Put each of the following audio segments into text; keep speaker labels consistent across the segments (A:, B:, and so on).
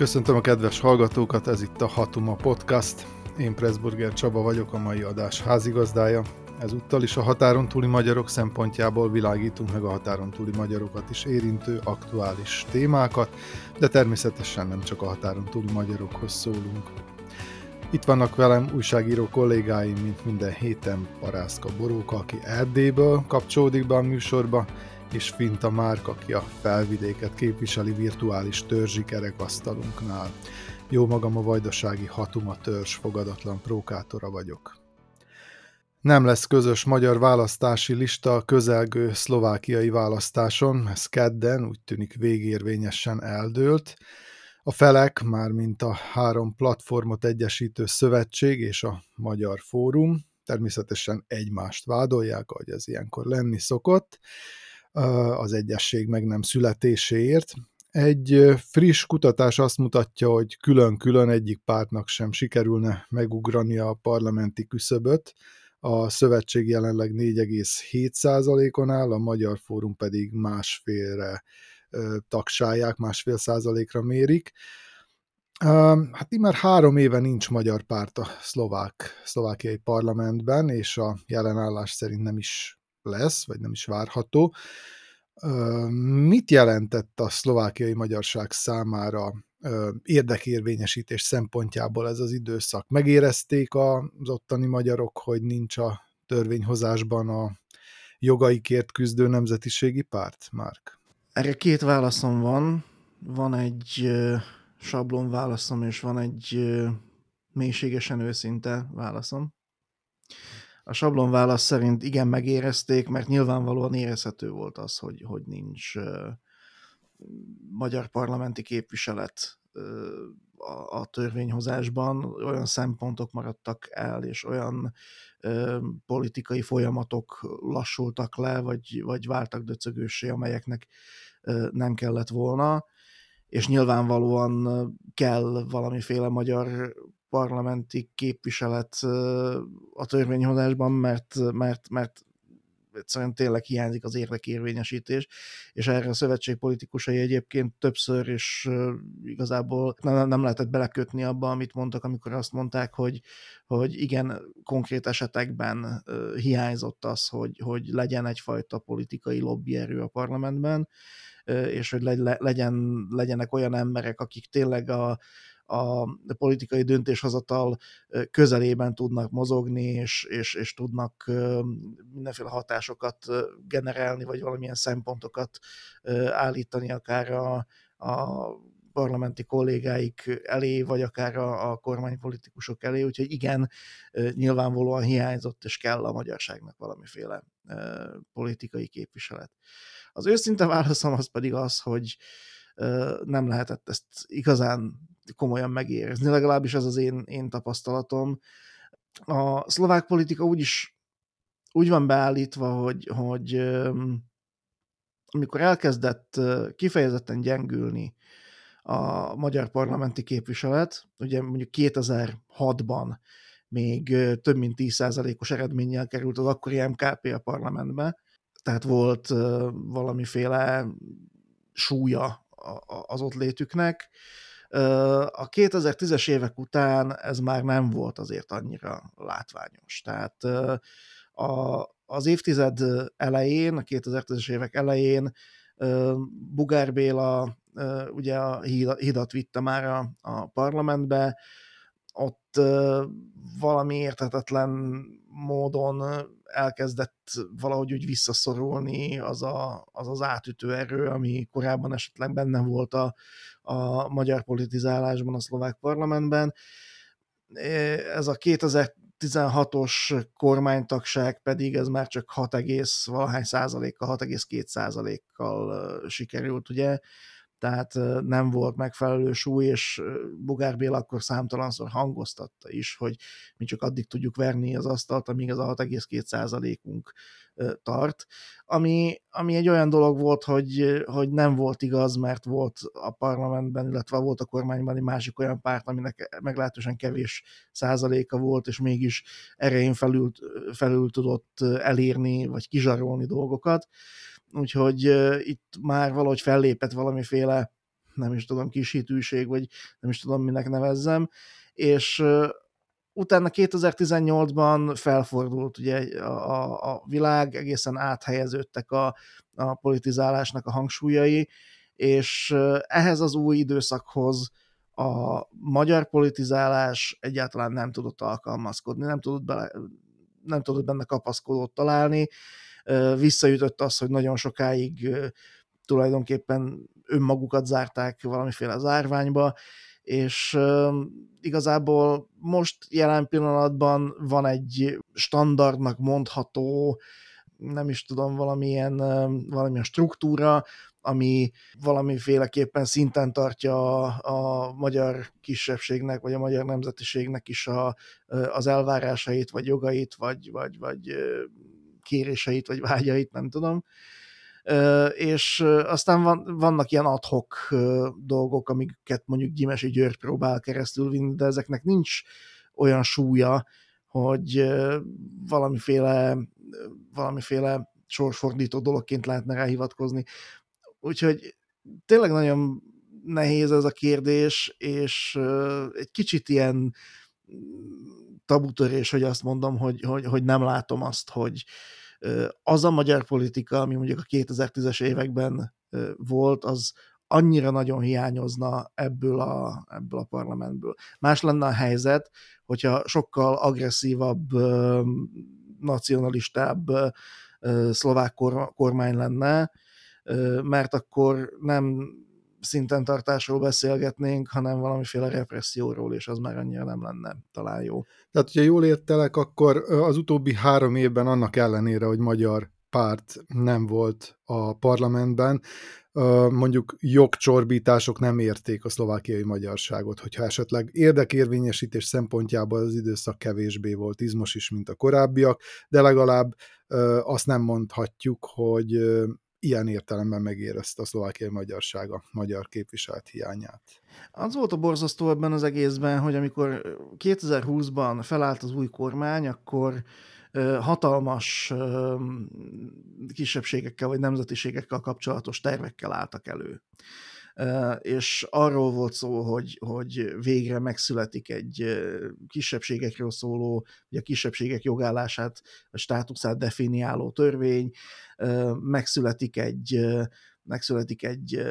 A: Köszöntöm a kedves hallgatókat, ez itt a Hatuma Podcast. Én Pressburger Csaba vagyok, a mai adás házigazdája. Ezúttal is a határon túli magyarok szempontjából világítunk meg a határon túli magyarokat is érintő aktuális témákat, de természetesen nem csak a határon túli magyarokhoz szólunk. Itt vannak velem újságíró kollégáim, mint minden héten Parászka Boróka, aki Erdélyből kapcsolódik be a műsorba, és Finta Márk, aki a felvidéket képviseli virtuális törzsi kerekasztalunknál. Jó magam a vajdasági Hatuma törzs fogadatlan prókátora vagyok. Nem lesz közös magyar választási lista a közelgő szlovákiai választáson, ez kedden úgy tűnik végérvényesen eldőlt. A felek, már mint a három platformot egyesítő szövetség és a Magyar Fórum, természetesen egymást vádolják, ahogy ez ilyenkor lenni szokott, az egyesség meg nem születéséért. Egy friss kutatás azt mutatja, hogy külön-külön egyik pártnak sem sikerülne megugrani a parlamenti küszöböt. A szövetség jelenleg 4,7%-on áll, a Magyar Fórum pedig másfélre tagsálják, másfél százalékra mérik. Hát már három éve nincs magyar párt a szlovák, szlovákiai parlamentben, és a jelenállás szerint nem is lesz, vagy nem is várható. Mit jelentett a szlovákiai magyarság számára érdekérvényesítés szempontjából ez az időszak? Megérezték az ottani magyarok, hogy nincs a törvényhozásban a jogaikért küzdő nemzetiségi párt, Márk?
B: Erre két válaszom van. Van egy sablon válaszom, és van egy mélységesen őszinte válaszom. A sablon válasz szerint igen megérezték, mert nyilvánvalóan érezhető volt az, hogy, hogy nincs uh, magyar parlamenti képviselet uh, a, a törvényhozásban, olyan szempontok maradtak el, és olyan uh, politikai folyamatok lassultak le, vagy, vagy váltak döcögősé, amelyeknek nem kellett volna, és nyilvánvalóan kell valamiféle magyar parlamenti képviselet a törvényhozásban, mert, mert, mert egyszerűen tényleg hiányzik az érdekérvényesítés, és erre a szövetség politikusai egyébként többször is igazából nem, nem lehetett belekötni abba, amit mondtak, amikor azt mondták, hogy, hogy igen, konkrét esetekben hiányzott az, hogy, hogy legyen egyfajta politikai lobbyerő a parlamentben, és hogy legyen, legyenek olyan emberek, akik tényleg a, a politikai döntéshozatal közelében tudnak mozogni, és, és, és tudnak mindenféle hatásokat generálni, vagy valamilyen szempontokat állítani akár a, a parlamenti kollégáik elé, vagy akár a, a kormánypolitikusok elé, úgyhogy igen, nyilvánvalóan hiányzott, és kell a magyarságnak valamiféle politikai képviselet. Az őszinte válaszom az pedig az, hogy nem lehetett ezt igazán komolyan megérezni, legalábbis ez az én, én tapasztalatom. A szlovák politika úgy is úgy van beállítva, hogy, hogy amikor elkezdett kifejezetten gyengülni a magyar parlamenti képviselet, ugye mondjuk 2006-ban még több mint 10%-os eredménnyel került az akkori MKP a parlamentbe, tehát volt valamiféle súlya az ott létüknek, a 2010-es évek után ez már nem volt azért annyira látványos. Tehát a, az évtized elején, a 2010-es évek elején Bugár Béla ugye a hidat vitte már a, a parlamentbe, valami értetetlen módon elkezdett valahogy úgy visszaszorulni az a, az, az átütő erő, ami korábban esetleg benne volt a, a magyar politizálásban a szlovák parlamentben. Ez a 2016-os kormánytagság pedig ez már csak 6, valahány százalékkal, 6,2 százalékkal sikerült, ugye, tehát nem volt megfelelő súly, és Bugár Béla akkor számtalanszor hangoztatta is, hogy mi csak addig tudjuk verni az asztalt, amíg az a 6,2%-unk tart, ami, ami egy olyan dolog volt, hogy, hogy nem volt igaz, mert volt a parlamentben, illetve volt a kormányban egy másik olyan párt, aminek meglehetősen kevés százaléka volt, és mégis erején felül, felül tudott elérni, vagy kizsarolni dolgokat úgyhogy itt már valahogy fellépett valamiféle nem is tudom, kis vagy nem is tudom, minek nevezzem, és utána 2018-ban felfordult ugye a, a, a világ, egészen áthelyeződtek a, a politizálásnak a hangsúlyai, és ehhez az új időszakhoz a magyar politizálás egyáltalán nem tudott alkalmazkodni, nem tudott, bele, nem tudott benne kapaszkodót találni. Visszaütött az, hogy nagyon sokáig tulajdonképpen önmagukat zárták valamiféle zárványba, és igazából most jelen pillanatban van egy standardnak mondható, nem is tudom, valamilyen, valamilyen struktúra, ami valamiféleképpen szinten tartja a, a magyar kisebbségnek, vagy a magyar nemzetiségnek is a, az elvárásait, vagy jogait, vagy, vagy, vagy kéréseit, vagy vágyait, nem tudom. És aztán van, vannak ilyen adhok dolgok, amiket mondjuk Gyimesi György próbál keresztül vinni, de ezeknek nincs olyan súlya, hogy valamiféle, valamiféle sorsfordító dologként lehetne rá hivatkozni. Úgyhogy tényleg nagyon nehéz ez a kérdés, és egy kicsit ilyen tabutörés, hogy azt mondom, hogy, hogy, hogy nem látom azt, hogy az a magyar politika, ami mondjuk a 2010-es években volt, az annyira nagyon hiányozna ebből a, ebből a parlamentből. Más lenne a helyzet, hogyha sokkal agresszívabb, nacionalistább szlovák kormány lenne, mert akkor nem szinten tartásról beszélgetnénk, hanem valamiféle represszióról, és az már annyira nem lenne talán jó.
A: Tehát, hogyha jól értelek, akkor az utóbbi három évben annak ellenére, hogy magyar párt nem volt a parlamentben, mondjuk jogcsorbítások nem érték a szlovákiai magyarságot, hogyha esetleg érdekérvényesítés szempontjából az időszak kevésbé volt izmos is, mint a korábbiak, de legalább azt nem mondhatjuk, hogy ilyen értelemben megérezte a szlovákiai magyarság a magyar képviselt hiányát.
B: Az volt a borzasztó ebben az egészben, hogy amikor 2020-ban felállt az új kormány, akkor hatalmas kisebbségekkel vagy nemzetiségekkel kapcsolatos tervekkel álltak elő és arról volt szó, hogy, hogy végre megszületik egy kisebbségekről szóló, vagy a kisebbségek jogállását, a státuszát definiáló törvény, megszületik egy megszületik egy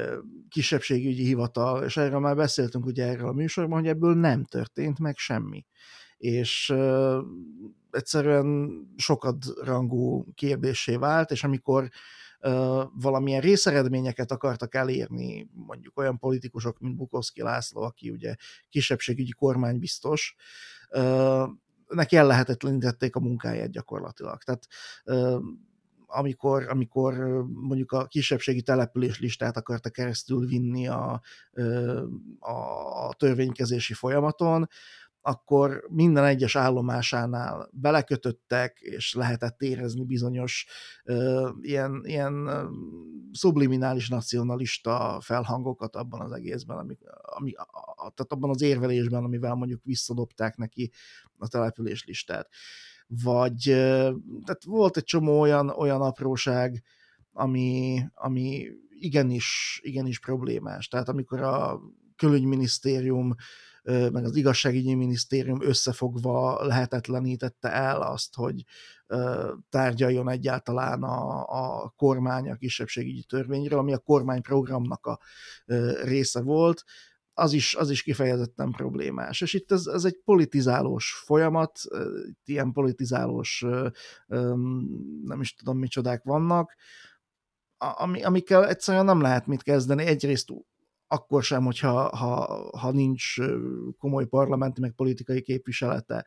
B: kisebbségügyi hivatal, és erről már beszéltünk ugye erről a műsorban, hogy ebből nem történt meg semmi. És egyszerűen sokat rangú kérdésé vált, és amikor valamilyen részeredményeket akartak elérni, mondjuk olyan politikusok, mint Bukowski László, aki ugye kisebbségügyi kormánybiztos, neki ellehetetlenítették a munkáját gyakorlatilag. Tehát amikor, amikor mondjuk a kisebbségi település listát akarta keresztül vinni a, a törvénykezési folyamaton, akkor minden egyes állomásánál belekötöttek, és lehetett érezni bizonyos uh, ilyen, ilyen subliminális nacionalista felhangokat abban az egészben, ami, ami, a, tehát abban az érvelésben, amivel mondjuk visszadobták neki a település listát. Vagy tehát volt egy csomó olyan, olyan apróság, ami, ami igenis, igenis problémás. Tehát amikor a külügyminisztérium meg az igazságügyi minisztérium összefogva lehetetlenítette el azt, hogy tárgyaljon egyáltalán a, a kormány a kisebbségügyi törvényről, ami a kormányprogramnak a része volt, az is, az is kifejezetten problémás. És itt ez, ez egy politizálós folyamat, itt ilyen politizálós, nem is tudom micsodák vannak, ami, amikkel egyszerűen nem lehet mit kezdeni. Egyrészt akkor sem, hogyha ha, ha nincs komoly parlamenti, meg politikai képviselete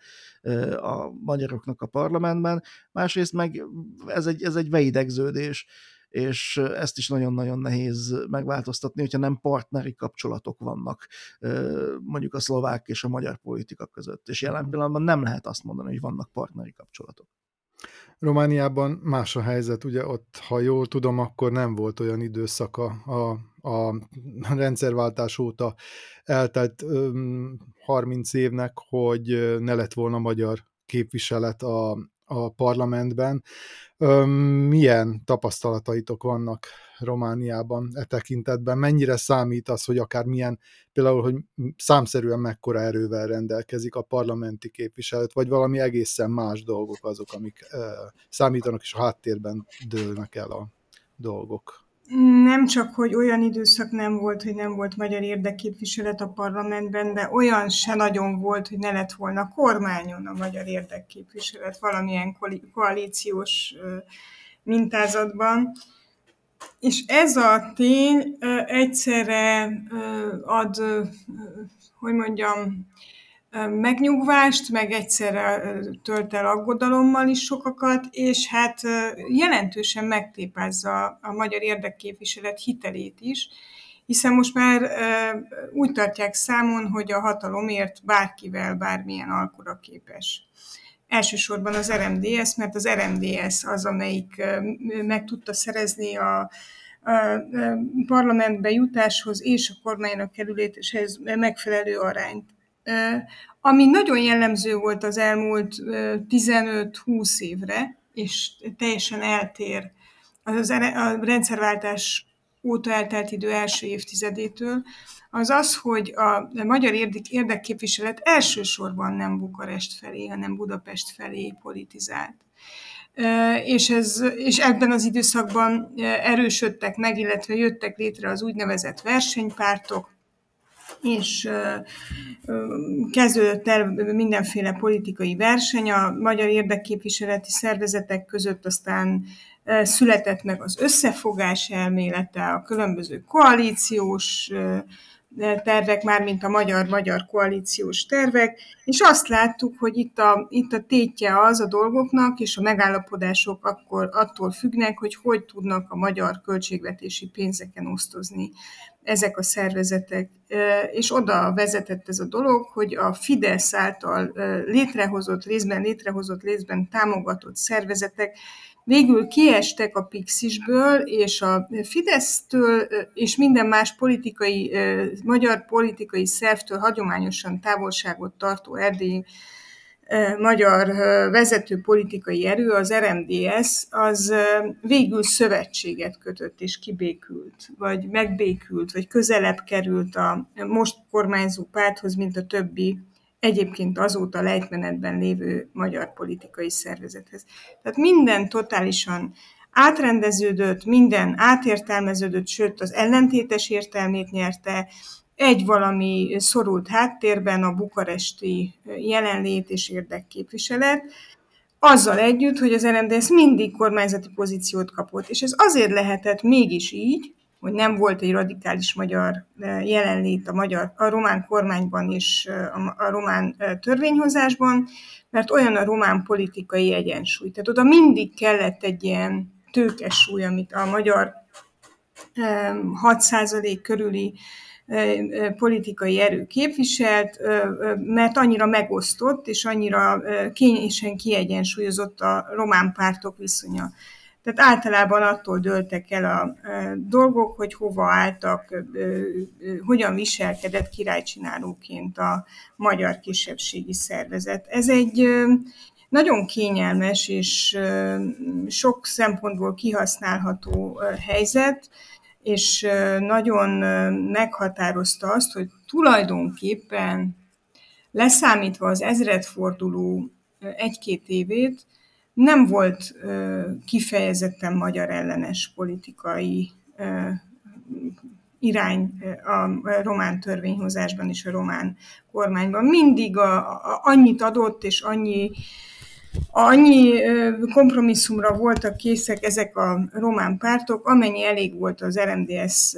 B: a magyaroknak a parlamentben. Másrészt meg ez egy, ez egy veidegződés, és ezt is nagyon-nagyon nehéz megváltoztatni, hogyha nem partneri kapcsolatok vannak mondjuk a szlovák és a magyar politika között. És jelen pillanatban nem lehet azt mondani, hogy vannak partneri kapcsolatok.
A: Romániában más a helyzet, ugye ott, ha jól tudom, akkor nem volt olyan időszaka a, a rendszerváltás óta eltelt 30 évnek, hogy ne lett volna magyar képviselet a, a parlamentben. Milyen tapasztalataitok vannak Romániában e tekintetben? Mennyire számít az, hogy akár milyen, például, hogy számszerűen mekkora erővel rendelkezik a parlamenti képviselet, vagy valami egészen más dolgok azok, amik számítanak, és a háttérben dőlnek el a dolgok?
C: Nem csak, hogy olyan időszak nem volt, hogy nem volt magyar érdekképviselet a parlamentben, de olyan se nagyon volt, hogy ne lett volna kormányon a magyar érdekképviselet valamilyen koalíciós mintázatban. És ez a tény egyszerre ad, hogy mondjam, megnyugvást, meg egyszerre tölt el aggodalommal is sokakat, és hát jelentősen megtépázza a magyar érdekképviselet hitelét is, hiszen most már úgy tartják számon, hogy a hatalomért bárkivel bármilyen alkura képes. Elsősorban az RMDS, mert az RMDS az, amelyik meg tudta szerezni a, a parlamentbe jutáshoz és a kormánynak kerüléshez megfelelő arányt. Ami nagyon jellemző volt az elmúlt 15-20 évre, és teljesen eltér az a rendszerváltás óta eltelt idő első évtizedétől, az az, hogy a magyar érdekképviselet elsősorban nem Bukarest felé, hanem Budapest felé politizált. És, ez, és ebben az időszakban erősödtek meg, illetve jöttek létre az úgynevezett versenypártok, és kezdődött el mindenféle politikai verseny. A magyar érdekképviseleti szervezetek között, aztán született meg az összefogás elmélete, a különböző koalíciós tervek, már mint a magyar-magyar koalíciós tervek, és azt láttuk, hogy itt a, itt a tétje az a dolgoknak, és a megállapodások akkor attól függnek, hogy hogy tudnak a magyar költségvetési pénzeken osztozni ezek a szervezetek. És oda vezetett ez a dolog, hogy a Fidesz által létrehozott, részben létrehozott, részben támogatott szervezetek végül kiestek a Pixisből, és a Fidesztől és minden más politikai, magyar politikai szervtől hagyományosan távolságot tartó erdélyi magyar vezető politikai erő, az RMDS, az végül szövetséget kötött és kibékült, vagy megbékült, vagy közelebb került a most kormányzó párthoz, mint a többi egyébként azóta lejtmenetben lévő magyar politikai szervezethez. Tehát minden totálisan átrendeződött, minden átértelmeződött, sőt az ellentétes értelmét nyerte, egy valami szorult háttérben a bukaresti jelenlét és érdekképviselet, azzal együtt, hogy az RMDS mindig kormányzati pozíciót kapott. És ez azért lehetett mégis így, hogy nem volt egy radikális magyar jelenlét a, magyar, a román kormányban és a, román törvényhozásban, mert olyan a román politikai egyensúly. Tehát oda mindig kellett egy ilyen tőkes súly, amit a magyar 6% körüli politikai erő képviselt, mert annyira megosztott és annyira kényesen kiegyensúlyozott a román pártok viszonya. Tehát általában attól dőltek el a dolgok, hogy hova álltak, hogyan viselkedett királycsinálóként a magyar kisebbségi szervezet. Ez egy nagyon kényelmes és sok szempontból kihasználható helyzet, és nagyon meghatározta azt, hogy tulajdonképpen leszámítva az ezredforduló egy-két évét, nem volt kifejezetten magyar ellenes politikai irány a román törvényhozásban és a román kormányban. Mindig a, a, annyit adott, és annyi Annyi kompromisszumra voltak készek ezek a román pártok, amennyi elég volt az RMDS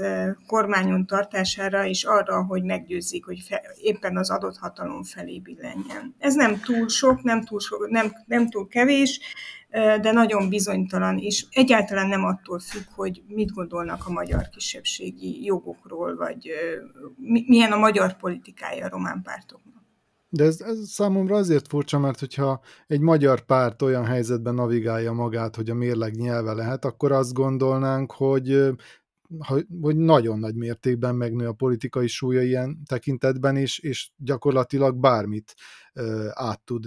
C: kormányon tartására, és arra, hogy meggyőzzék, hogy fe, éppen az adott hatalom felé billenjen. Ez nem túl sok, nem túl, sok, nem, nem túl kevés, de nagyon bizonytalan, és egyáltalán nem attól függ, hogy mit gondolnak a magyar kisebbségi jogokról, vagy milyen a magyar politikája a román pártoknak.
A: De ez, ez számomra azért furcsa, mert hogyha egy magyar párt olyan helyzetben navigálja magát, hogy a mérleg nyelve lehet, akkor azt gondolnánk, hogy hogy nagyon nagy mértékben megnő a politikai súlya ilyen tekintetben, és, és gyakorlatilag bármit át tud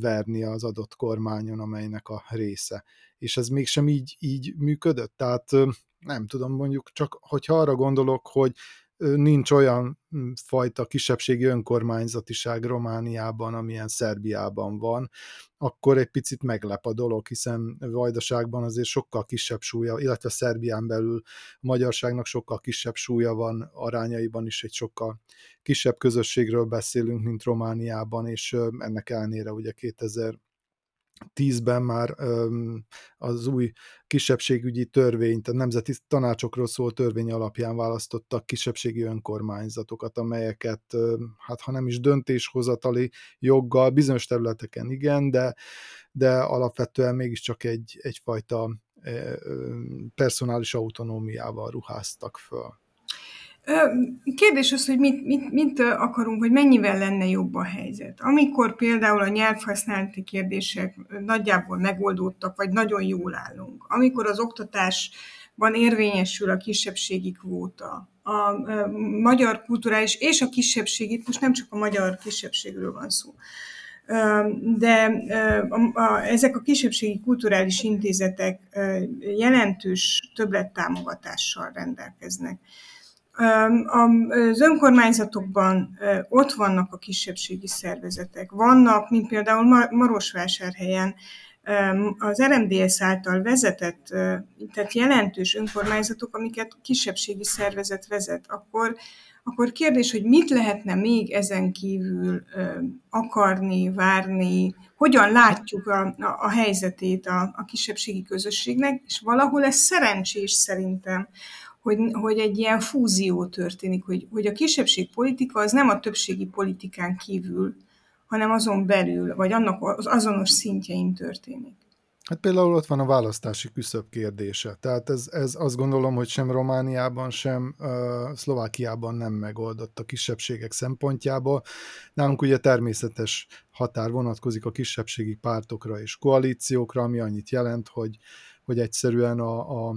A: verni az adott kormányon, amelynek a része. És ez mégsem így, így működött. Tehát nem tudom, mondjuk csak, hogyha arra gondolok, hogy nincs olyan hm, fajta kisebbségi önkormányzatiság Romániában, amilyen Szerbiában van, akkor egy picit meglep a dolog, hiszen Vajdaságban azért sokkal kisebb súlya, illetve Szerbián belül a magyarságnak sokkal kisebb súlya van, arányaiban is egy sokkal kisebb közösségről beszélünk, mint Romániában, és ennek ellenére ugye 2000 2010-ben már az új kisebbségügyi törvényt, a nemzeti tanácsokról szóló törvény alapján választottak kisebbségi önkormányzatokat, amelyeket, hát ha nem is döntéshozatali joggal, bizonyos területeken igen, de, de alapvetően mégiscsak egy, egyfajta personális autonómiával ruháztak föl.
C: Kérdés az, hogy mit, mit, mit akarunk, hogy mennyivel lenne jobb a helyzet. Amikor például a nyelvhasználati kérdések nagyjából megoldódtak, vagy nagyon jól állunk, amikor az oktatásban érvényesül a kisebbségi kvóta, a magyar kulturális és a kisebbségi, most nem csak a magyar kisebbségről van szó, de ezek a kisebbségi kulturális intézetek jelentős többlettámogatással rendelkeznek. Az önkormányzatokban ott vannak a kisebbségi szervezetek. Vannak, mint például Marosvásárhelyen az RMDS által vezetett, tehát jelentős önkormányzatok, amiket kisebbségi szervezet vezet, akkor, akkor kérdés, hogy mit lehetne még ezen kívül akarni, várni, hogyan látjuk a, a, a helyzetét a, a kisebbségi közösségnek, és valahol ez szerencsés szerintem, hogy, hogy egy ilyen fúzió történik, hogy, hogy a kisebbség politika az nem a többségi politikán kívül, hanem azon belül, vagy annak az azonos szintjein történik.
A: Hát például ott van a választási küszöb kérdése. Tehát ez, ez azt gondolom, hogy sem Romániában, sem uh, Szlovákiában nem megoldott a kisebbségek szempontjából. Nálunk ugye természetes határ vonatkozik a kisebbségi pártokra és koalíciókra, ami annyit jelent, hogy, hogy egyszerűen a, a,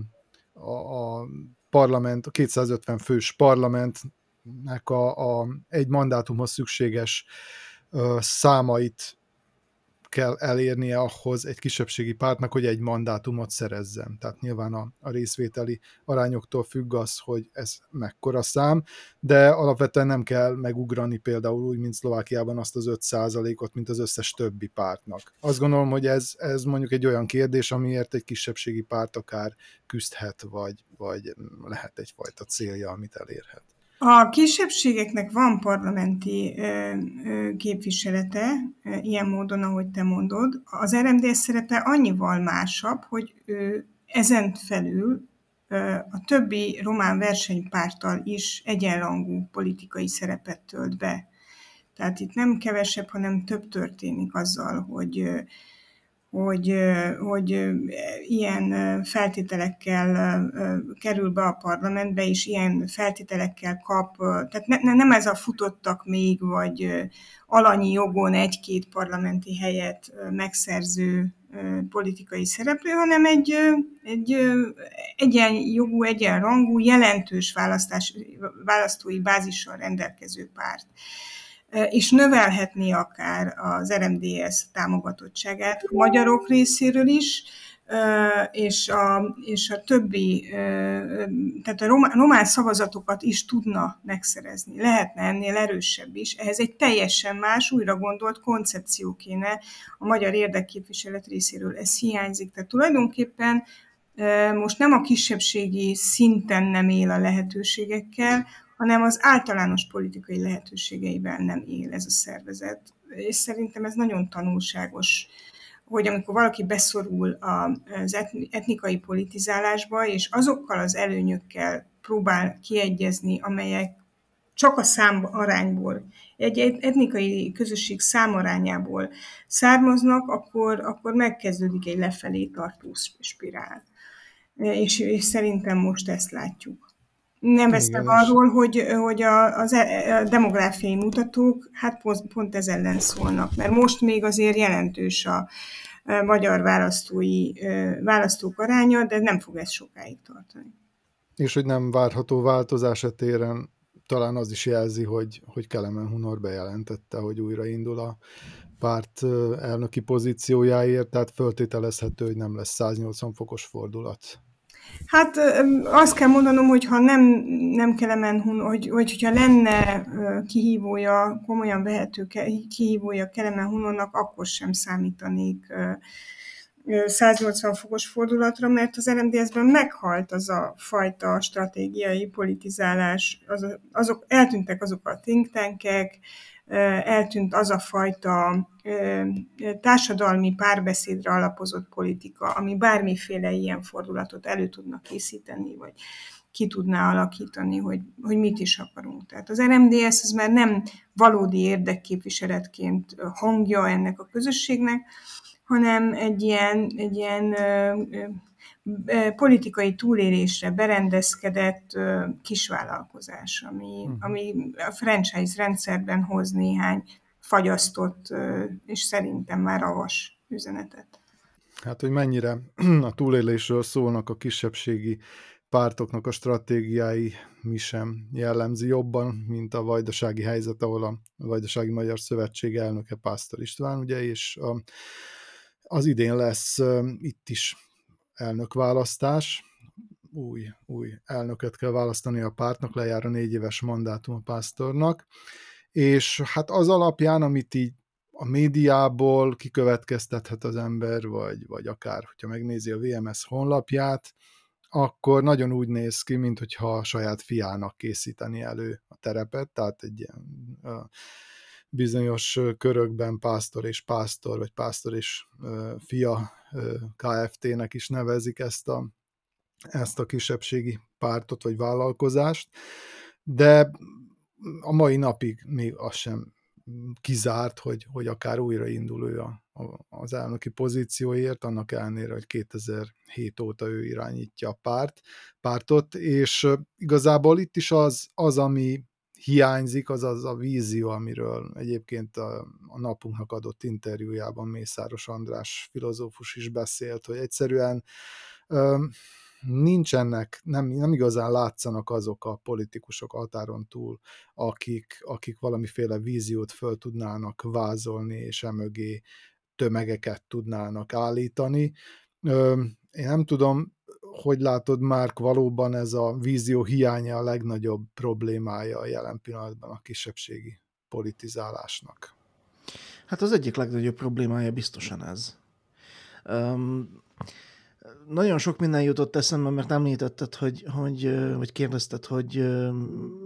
A: a, a parlament, a 250 fős parlamentnek a, a egy mandátumhoz szükséges számait kell elérnie ahhoz egy kisebbségi pártnak, hogy egy mandátumot szerezzen. Tehát nyilván a, a részvételi arányoktól függ az, hogy ez mekkora szám, de alapvetően nem kell megugrani például úgy, mint Szlovákiában azt az 5%-ot, mint az összes többi pártnak. Azt gondolom, hogy ez, ez mondjuk egy olyan kérdés, amiért egy kisebbségi párt akár küzdhet, vagy, vagy lehet egyfajta célja, amit elérhet.
C: A kisebbségeknek van parlamenti képviselete, ilyen módon, ahogy te mondod. Az RMDS szerepe annyival másabb, hogy ezen felül a többi román versenypárttal is egyenrangú politikai szerepet tölt be. Tehát itt nem kevesebb, hanem több történik azzal, hogy hogy, hogy ilyen feltételekkel kerül be a parlamentbe, és ilyen feltételekkel kap, tehát ne, nem ez a futottak még, vagy alanyi jogon egy-két parlamenti helyet megszerző politikai szereplő, hanem egy, egy egyenjogú, egyenrangú, jelentős választás, választói bázissal rendelkező párt és növelhetni akár az RMDS támogatottságát a magyarok részéről is, és a, és a többi, tehát a román, román szavazatokat is tudna megszerezni. Lehetne ennél erősebb is. Ehhez egy teljesen más, újra gondolt koncepció kéne a magyar érdekképviselet részéről. Ez hiányzik. Tehát tulajdonképpen most nem a kisebbségi szinten nem él a lehetőségekkel, hanem az általános politikai lehetőségeivel nem él ez a szervezet. És szerintem ez nagyon tanulságos, hogy amikor valaki beszorul az etnikai politizálásba, és azokkal az előnyökkel próbál kiegyezni, amelyek csak a szám arányból, egy etnikai közösség számarányából származnak, akkor, akkor megkezdődik egy lefelé tartó spirál. És, és szerintem most ezt látjuk. Nem beszélve arról, hogy, hogy a, az e, a demográfiai mutatók hát pont, pont ez ellen szólnak, mert most még azért jelentős a, magyar választói, választók aránya, de nem fog ez sokáig tartani.
A: és hogy nem várható változás téren, talán az is jelzi, hogy, hogy Kelemen Hunor bejelentette, hogy újraindul a párt elnöki pozíciójáért, tehát föltételezhető, hogy nem lesz 180 fokos fordulat.
C: Hát azt kell mondanom, hogy ha nem, nem Kelemen Hun, hogy, hogy, hogyha lenne kihívója, komolyan vehető kihívója Kelemen Hunornak, akkor sem számítanék 180 fokos fordulatra, mert az RMDS-ben meghalt az a fajta stratégiai politizálás, az, azok, eltűntek azok a think tankek, eltűnt az a fajta társadalmi párbeszédre alapozott politika, ami bármiféle ilyen fordulatot elő tudna készíteni, vagy ki tudná alakítani, hogy, hogy mit is akarunk. Tehát az RMDS az már nem valódi érdekképviseletként hangja ennek a közösségnek, hanem egy ilyen, egy ilyen politikai túlélésre berendezkedett kisvállalkozás, ami, uh-huh. ami a franchise rendszerben hoz néhány fagyasztott és szerintem már avas üzenetet.
A: Hát, hogy mennyire a túlélésről szólnak a kisebbségi pártoknak a stratégiái mi sem jellemzi jobban, mint a vajdasági helyzet, ahol a Vajdasági Magyar Szövetség elnöke Pásztor István, ugye, és a, az idén lesz itt is elnökválasztás, új, új elnöket kell választani a pártnak, lejár a négy éves mandátum a pásztornak, és hát az alapján, amit így a médiából kikövetkeztethet az ember, vagy, vagy akár, hogyha megnézi a VMS honlapját, akkor nagyon úgy néz ki, mintha a saját fiának készíteni elő a terepet, tehát egy ilyen bizonyos körökben pásztor és pásztor, vagy pásztor és fia KFT-nek is nevezik ezt a, ezt a kisebbségi pártot vagy vállalkozást, de a mai napig még az sem kizárt, hogy, hogy akár újraindul ő a, a, az elnöki pozícióért, annak ellenére, hogy 2007 óta ő irányítja a párt, pártot, és igazából itt is az, az ami hiányzik, az az a vízió, amiről egyébként a, a napunknak adott interjújában Mészáros András filozófus is beszélt, hogy egyszerűen ö, nincsenek, nem, nem igazán látszanak azok a politikusok határon túl, akik, akik valamiféle víziót föl tudnának vázolni, és emögé tömegeket tudnának állítani. Ö, én nem tudom, hogy látod, Márk, valóban ez a vízió hiánya a legnagyobb problémája a jelen pillanatban a kisebbségi politizálásnak?
B: Hát az egyik legnagyobb problémája biztosan ez. Um, nagyon sok minden jutott eszembe, mert említetted, hogy, hogy, hogy kérdezted, hogy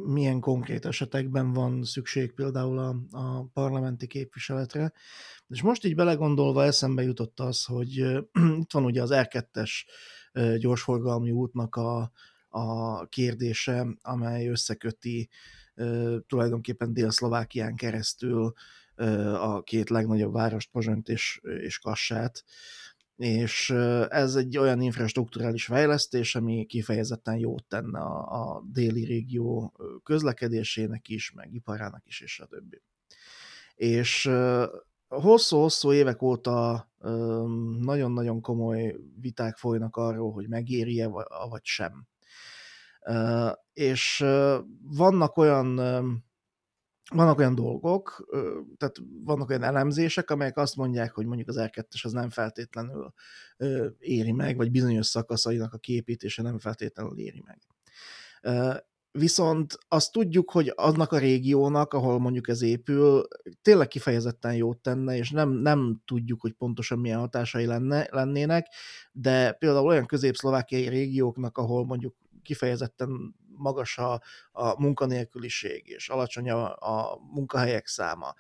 B: milyen konkrét esetekben van szükség például a, a parlamenti képviseletre. És most így belegondolva eszembe jutott az, hogy itt van ugye az R2-es gyorsforgalmi útnak a, a kérdése, amely összeköti tulajdonképpen Dél-Szlovákián keresztül a két legnagyobb várost, Pozsont és, és Kassát, és ez egy olyan infrastruktúrális fejlesztés, ami kifejezetten jót tenne a, a déli régió közlekedésének is, meg iparának is, és a többi. És hosszú-hosszú évek óta nagyon-nagyon komoly viták folynak arról, hogy megéri-e vagy sem. És vannak olyan vannak olyan dolgok, tehát vannak olyan elemzések, amelyek azt mondják, hogy mondjuk az R2-es az nem feltétlenül éri meg, vagy bizonyos szakaszainak a képítése nem feltétlenül éri meg. Viszont azt tudjuk, hogy annak a régiónak, ahol mondjuk ez épül, tényleg kifejezetten jót tenne, és nem, nem tudjuk, hogy pontosan milyen hatásai lenne, lennének, de például olyan közép-szlovákiai régióknak, ahol mondjuk kifejezetten magas a, a munkanélküliség, és alacsony a, a munkahelyek száma,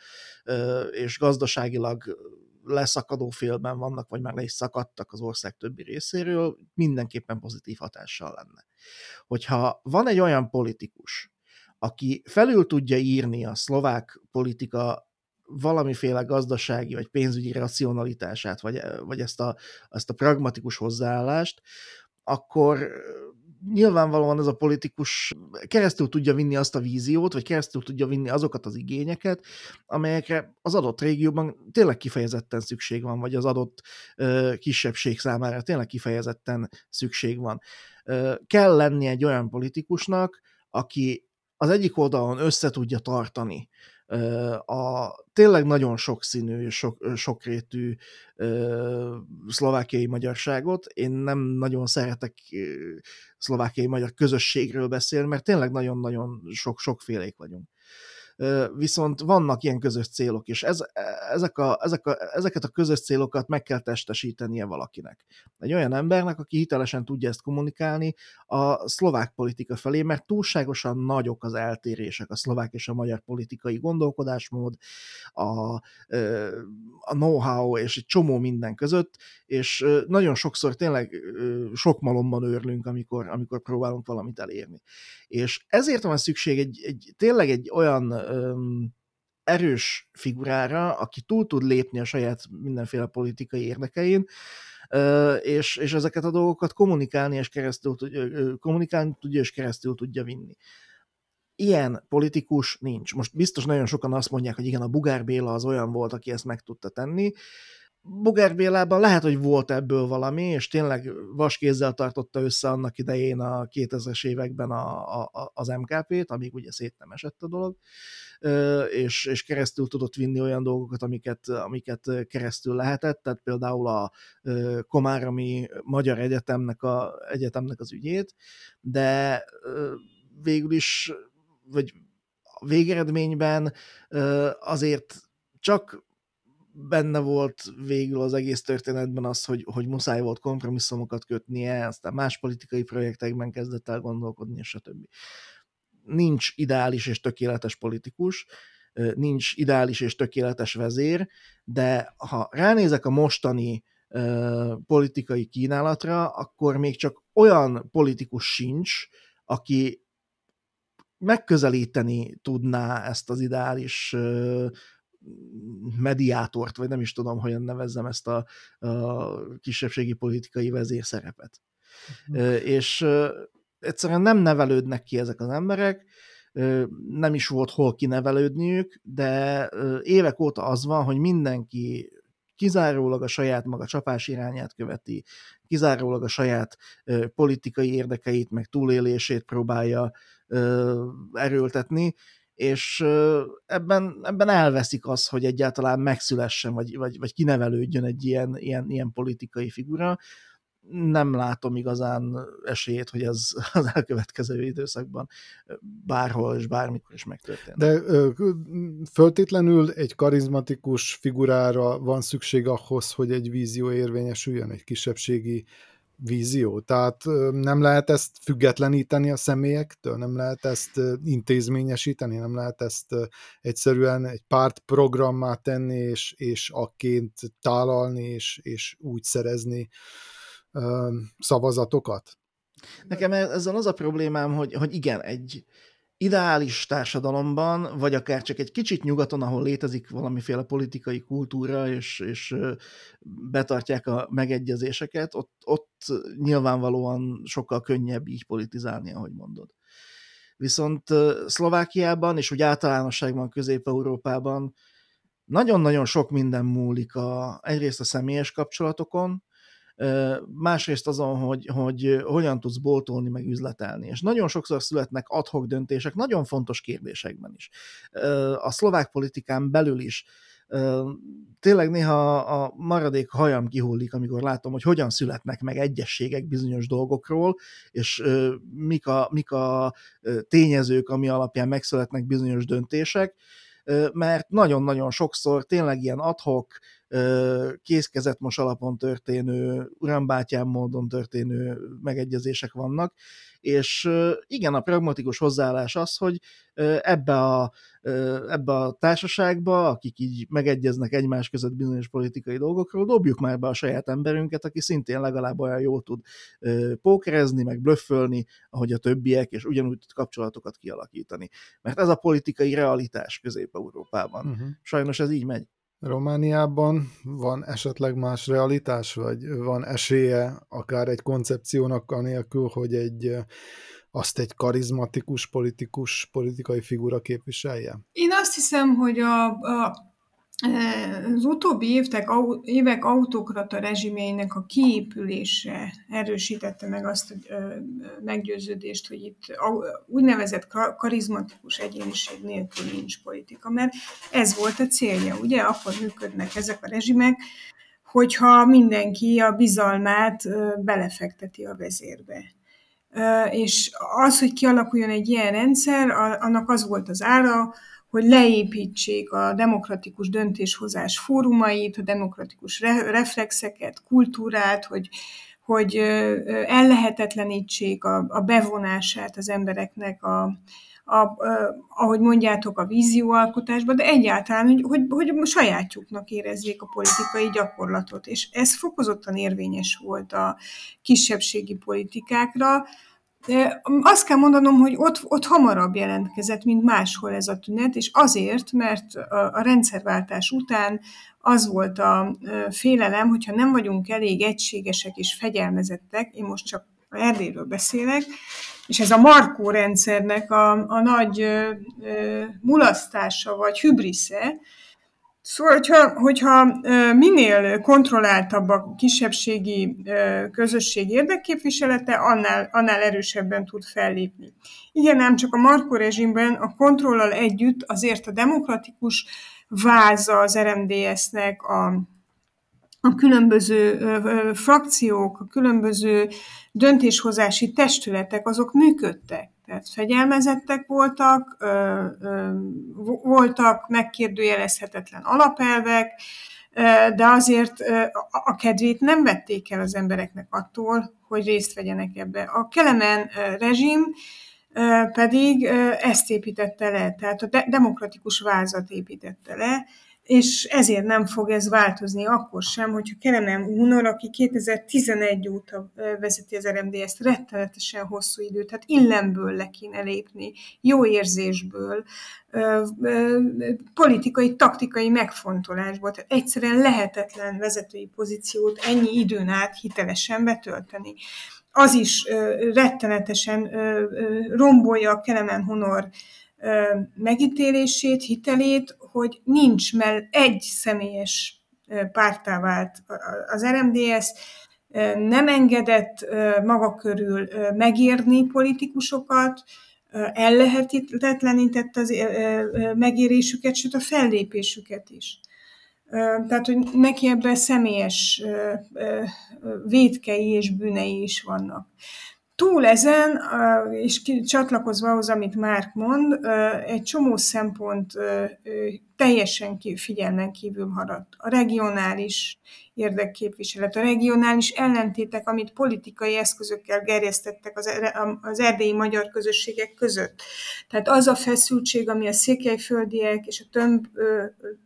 B: és gazdaságilag leszakadó félben vannak, vagy már le is szakadtak az ország többi részéről, mindenképpen pozitív hatással lenne. Hogyha van egy olyan politikus, aki felül tudja írni a szlovák politika valamiféle gazdasági vagy pénzügyi racionalitását, vagy, vagy ezt, a, ezt a pragmatikus hozzáállást, akkor nyilvánvalóan ez a politikus keresztül tudja vinni azt a víziót, vagy keresztül tudja vinni azokat az igényeket, amelyekre az adott régióban tényleg kifejezetten szükség van, vagy az adott kisebbség számára tényleg kifejezetten szükség van. Kell lenni egy olyan politikusnak, aki az egyik oldalon össze tudja tartani a tényleg nagyon sokszínű sok, sokrétű szlovákiai magyarságot. Én nem nagyon szeretek szlovákiai magyar közösségről beszélni, mert tényleg nagyon-nagyon sok, sokfélék vagyunk viszont vannak ilyen közös célok, és ez, ezek a, ezek a, ezeket a közös célokat meg kell testesítenie valakinek. Egy olyan embernek, aki hitelesen tudja ezt kommunikálni a szlovák politika felé, mert túlságosan nagyok az eltérések a szlovák és a magyar politikai gondolkodásmód, a, a know-how és egy csomó minden között, és nagyon sokszor tényleg sok malomban őrlünk, amikor, amikor próbálunk valamit elérni. És ezért van szükség egy, egy tényleg egy olyan öm, erős figurára, aki túl tud lépni a saját mindenféle politikai érdekein, és, és ezeket a dolgokat kommunikálni és keresztül kommunikálni tudja, és keresztül tudja vinni. Ilyen politikus nincs. Most biztos nagyon sokan azt mondják, hogy igen, a Bugár Béla az olyan volt, aki ezt meg tudta tenni. Bugár Bélában lehet, hogy volt ebből valami, és tényleg vaskézzel tartotta össze annak idején a 2000-es években a, a, az MKP-t, amíg ugye szét nem esett a dolog, és, és keresztül tudott vinni olyan dolgokat, amiket, amiket keresztül lehetett, tehát például a Komáromi Magyar Egyetemnek, a, egyetemnek az ügyét, de végül is, vagy végeredményben azért csak benne volt végül az egész történetben az, hogy, hogy muszáj volt kompromisszumokat kötnie, aztán más politikai projektekben kezdett el gondolkodni, és stb. Nincs ideális és tökéletes politikus, nincs ideális és tökéletes vezér, de ha ránézek a mostani politikai kínálatra, akkor még csak olyan politikus sincs, aki megközelíteni tudná ezt az ideális mediátort, vagy nem is tudom, hogyan nevezzem ezt a, a kisebbségi politikai vezérszerepet. Uh-huh. És egyszerűen nem nevelődnek ki ezek az emberek, nem is volt hol kinevelődniük, de évek óta az van, hogy mindenki kizárólag a saját maga csapás irányát követi, kizárólag a saját politikai érdekeit, meg túlélését próbálja erőltetni, és ebben, ebben elveszik az, hogy egyáltalán megszülessen, vagy, vagy, vagy kinevelődjön egy ilyen, ilyen, ilyen politikai figura. Nem látom igazán esélyét, hogy ez az elkövetkező időszakban bárhol és bármikor is megtörténik.
A: De föltétlenül egy karizmatikus figurára van szükség ahhoz, hogy egy vízió érvényesüljön, egy kisebbségi vízió. Tehát nem lehet ezt függetleníteni a személyektől, nem lehet ezt intézményesíteni, nem lehet ezt egyszerűen egy pártprogrammá tenni, és, és akként tálalni, és, és úgy szerezni szavazatokat.
B: Nekem ezzel az a problémám, hogy, hogy igen, egy, ideális társadalomban, vagy akár csak egy kicsit nyugaton, ahol létezik valamiféle politikai kultúra, és, és betartják a megegyezéseket, ott, ott nyilvánvalóan sokkal könnyebb így politizálni, ahogy mondod. Viszont Szlovákiában, és úgy általánosságban Közép-Európában nagyon-nagyon sok minden múlik a, egyrészt a személyes kapcsolatokon, másrészt azon, hogy, hogy hogyan tudsz boltolni, meg üzletelni. És nagyon sokszor születnek adhok döntések, nagyon fontos kérdésekben is. A szlovák politikán belül is tényleg néha a maradék hajam kihullik, amikor látom, hogy hogyan születnek meg egyességek bizonyos dolgokról, és mik a, mik a tényezők, ami alapján megszületnek bizonyos döntések, mert nagyon-nagyon sokszor tényleg ilyen adhok, kézkezetmos alapon történő, urambátyám módon történő megegyezések vannak, és igen, a pragmatikus hozzáállás az, hogy ebbe a, ebbe a társaságba, akik így megegyeznek egymás között bizonyos politikai dolgokról, dobjuk már be a saját emberünket, aki szintén legalább olyan jól tud pókerezni, meg blöffölni, ahogy a többiek, és ugyanúgy tud kapcsolatokat kialakítani. Mert ez a politikai realitás Közép-Európában. Uh-huh. Sajnos ez így megy.
A: Romániában van esetleg más realitás, vagy van esélye akár egy koncepciónak anélkül, hogy egy azt egy karizmatikus politikus, politikai figura képviselje?
C: Én azt hiszem, hogy a, a az utóbbi évek, évek autokrata rezsimjeinek a kiépülése erősítette meg azt a meggyőződést, hogy itt úgynevezett karizmatikus egyéniség nélkül nincs politika, mert ez volt a célja, ugye? Akkor működnek ezek a rezsimek, hogyha mindenki a bizalmát belefekteti a vezérbe. És az, hogy kialakuljon egy ilyen rendszer, annak az volt az ára, hogy leépítsék a demokratikus döntéshozás fórumait, a demokratikus reflexeket, kultúrát, hogy, hogy ellehetetlenítsék a, a bevonását az embereknek a, a, a, ahogy mondjátok, a vízióalkotásba, de egyáltalán, hogy, hogy, hogy sajátjuknak érezzék a politikai gyakorlatot. És ez fokozottan érvényes volt a kisebbségi politikákra, azt kell mondanom, hogy ott, ott hamarabb jelentkezett, mint máshol ez a tünet, és azért, mert a, a rendszerváltás után az volt a félelem, hogyha nem vagyunk elég egységesek és fegyelmezettek, én most csak Erdélyről beszélek, és ez a Markó rendszernek a, a nagy ö, ö, mulasztása vagy hübrisze, Szóval, hogyha, hogyha minél kontrolláltabb a kisebbségi közösség érdekképviselete, annál, annál erősebben tud fellépni. Igen, nem csak a Marko rezsimben a kontrollal együtt azért a demokratikus váza az RMDS-nek, a, a különböző frakciók, a különböző döntéshozási testületek, azok működtek. Tehát fegyelmezettek voltak, ö, ö, voltak megkérdőjelezhetetlen alapelvek, de azért a kedvét nem vették el az embereknek attól, hogy részt vegyenek ebbe. A Kelemen rezsim pedig ezt építette le, tehát a demokratikus vázat építette le, és ezért nem fog ez változni akkor sem, hogyha Kerem Unor, aki 2011 óta vezeti az RMDS-t, rettenetesen hosszú időt, tehát illemből le kéne lépni, jó érzésből, politikai, taktikai megfontolásból, tehát egyszerűen lehetetlen vezetői pozíciót ennyi időn át hitelesen betölteni. Az is rettenetesen rombolja a Kelemen Honor megítélését, hitelét, hogy nincs mell egy személyes pártá vált az RMDS, nem engedett maga körül megírni politikusokat, ellehetetlenített az megérésüket, sőt a fellépésüket is. Tehát, hogy neki ebben személyes védkei és bűnei is vannak. Túl ezen, és csatlakozva ahhoz, amit Márk mond, egy csomó szempont teljesen figyelmen kívül maradt. A regionális érdekképviselet, a regionális ellentétek, amit politikai eszközökkel gerjesztettek az, az erdélyi magyar közösségek között. Tehát az a feszültség, ami a székelyföldiek és a tömb,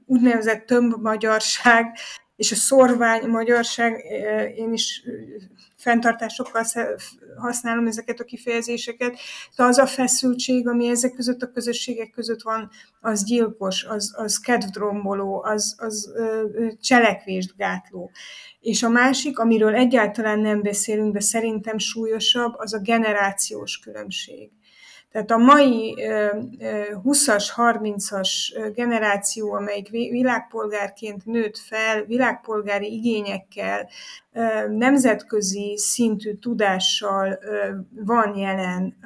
C: úgynevezett tömb magyarság és a szorvány magyarság, én is fenntartásokkal használom ezeket a kifejezéseket, de az a feszültség, ami ezek között a közösségek között van, az gyilkos, az, az kedvdromboló, az, az cselekvést gátló. És a másik, amiről egyáltalán nem beszélünk, de szerintem súlyosabb, az a generációs különbség. Tehát a mai 20-as, 30-as generáció, amelyik világpolgárként nőtt fel, világpolgári igényekkel, nemzetközi szintű tudással van jelen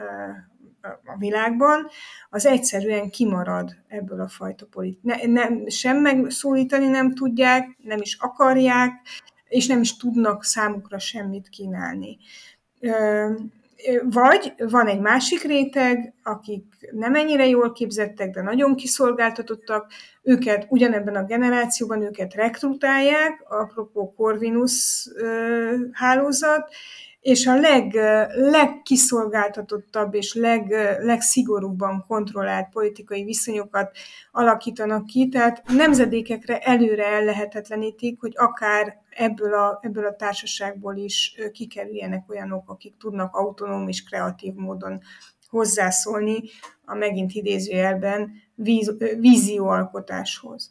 C: a világban, az egyszerűen kimarad ebből a fajta politikát. Ne, nem, sem megszólítani nem tudják, nem is akarják, és nem is tudnak számukra semmit kínálni. Vagy van egy másik réteg, akik nem ennyire jól képzettek, de nagyon kiszolgáltatottak, őket ugyanebben a generációban őket rekrutálják, apropó Corvinus hálózat, és a leg, legkiszolgáltatottabb és leg, legszigorúbban kontrollált politikai viszonyokat alakítanak ki, tehát nemzedékekre előre ellehetetlenítik, hogy akár ebből a, ebből a társaságból is kikerüljenek olyanok, akik tudnak autonóm és kreatív módon hozzászólni a megint idézőjelben víz, vízióalkotáshoz.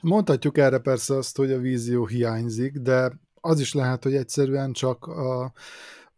A: Mondhatjuk erre persze azt, hogy a vízió hiányzik, de az is lehet, hogy egyszerűen csak a,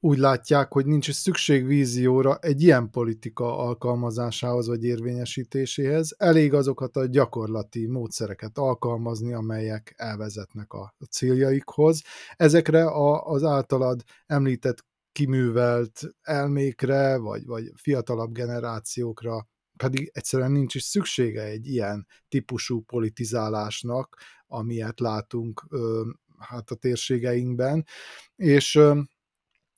A: úgy látják, hogy nincs szükség vízióra egy ilyen politika alkalmazásához vagy érvényesítéséhez. Elég azokat a gyakorlati módszereket alkalmazni, amelyek elvezetnek a céljaikhoz. Ezekre a, az általad említett kiművelt elmékre, vagy, vagy fiatalabb generációkra pedig egyszerűen nincs is szüksége egy ilyen típusú politizálásnak, amilyet látunk hát a térségeinkben, és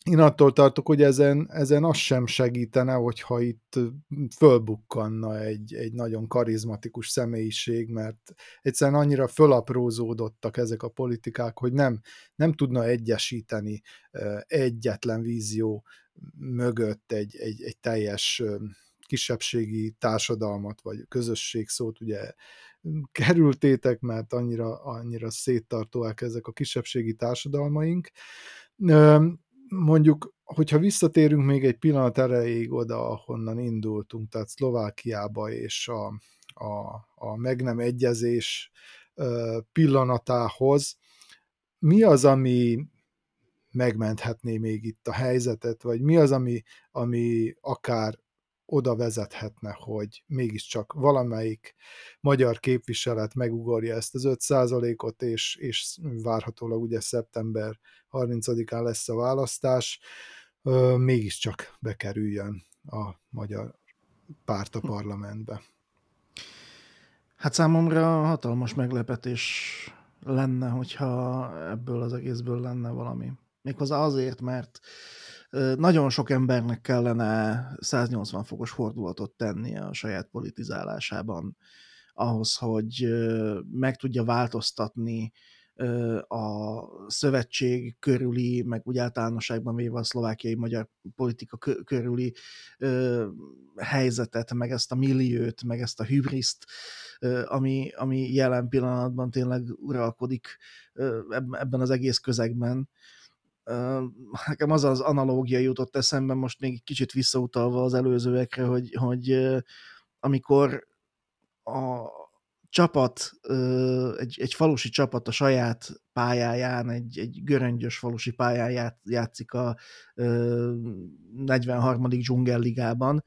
A: én attól tartok, hogy ezen, ezen az sem segítene, hogyha itt fölbukkanna egy, egy nagyon karizmatikus személyiség, mert egyszerűen annyira fölaprózódottak ezek a politikák, hogy nem, nem tudna egyesíteni egyetlen vízió mögött egy, egy, egy teljes kisebbségi társadalmat, vagy közösség szót ugye kerültétek, mert annyira, annyira széttartóak ezek a kisebbségi társadalmaink. Mondjuk, hogyha visszatérünk még egy pillanat erejéig oda, ahonnan indultunk, tehát Szlovákiába és a, a, a meg nem egyezés pillanatához, mi az, ami megmenthetné még itt a helyzetet, vagy mi az, ami, ami akár oda vezethetne, hogy mégiscsak valamelyik magyar képviselet megugorja ezt az 5%-ot, és, és várhatólag ugye szeptember 30-án lesz a választás, mégiscsak bekerüljön a magyar párt a parlamentbe.
B: Hát számomra hatalmas meglepetés lenne, hogyha ebből az egészből lenne valami. Méghozzá azért, mert nagyon sok embernek kellene 180 fokos fordulatot tennie a saját politizálásában ahhoz, hogy meg tudja változtatni a szövetség körüli, meg úgy általánosságban véve a szlovákiai magyar politika körüli helyzetet, meg ezt a milliót, meg ezt a hübriszt, ami, ami jelen pillanatban tényleg uralkodik ebben az egész közegben nekem az az analógia jutott eszembe, most még kicsit visszautalva az előzőekre, hogy, hogy amikor a csapat, egy, egy falusi csapat a saját pályáján, egy, egy göröngyös falusi pályán játszik a 43. dzsungelligában,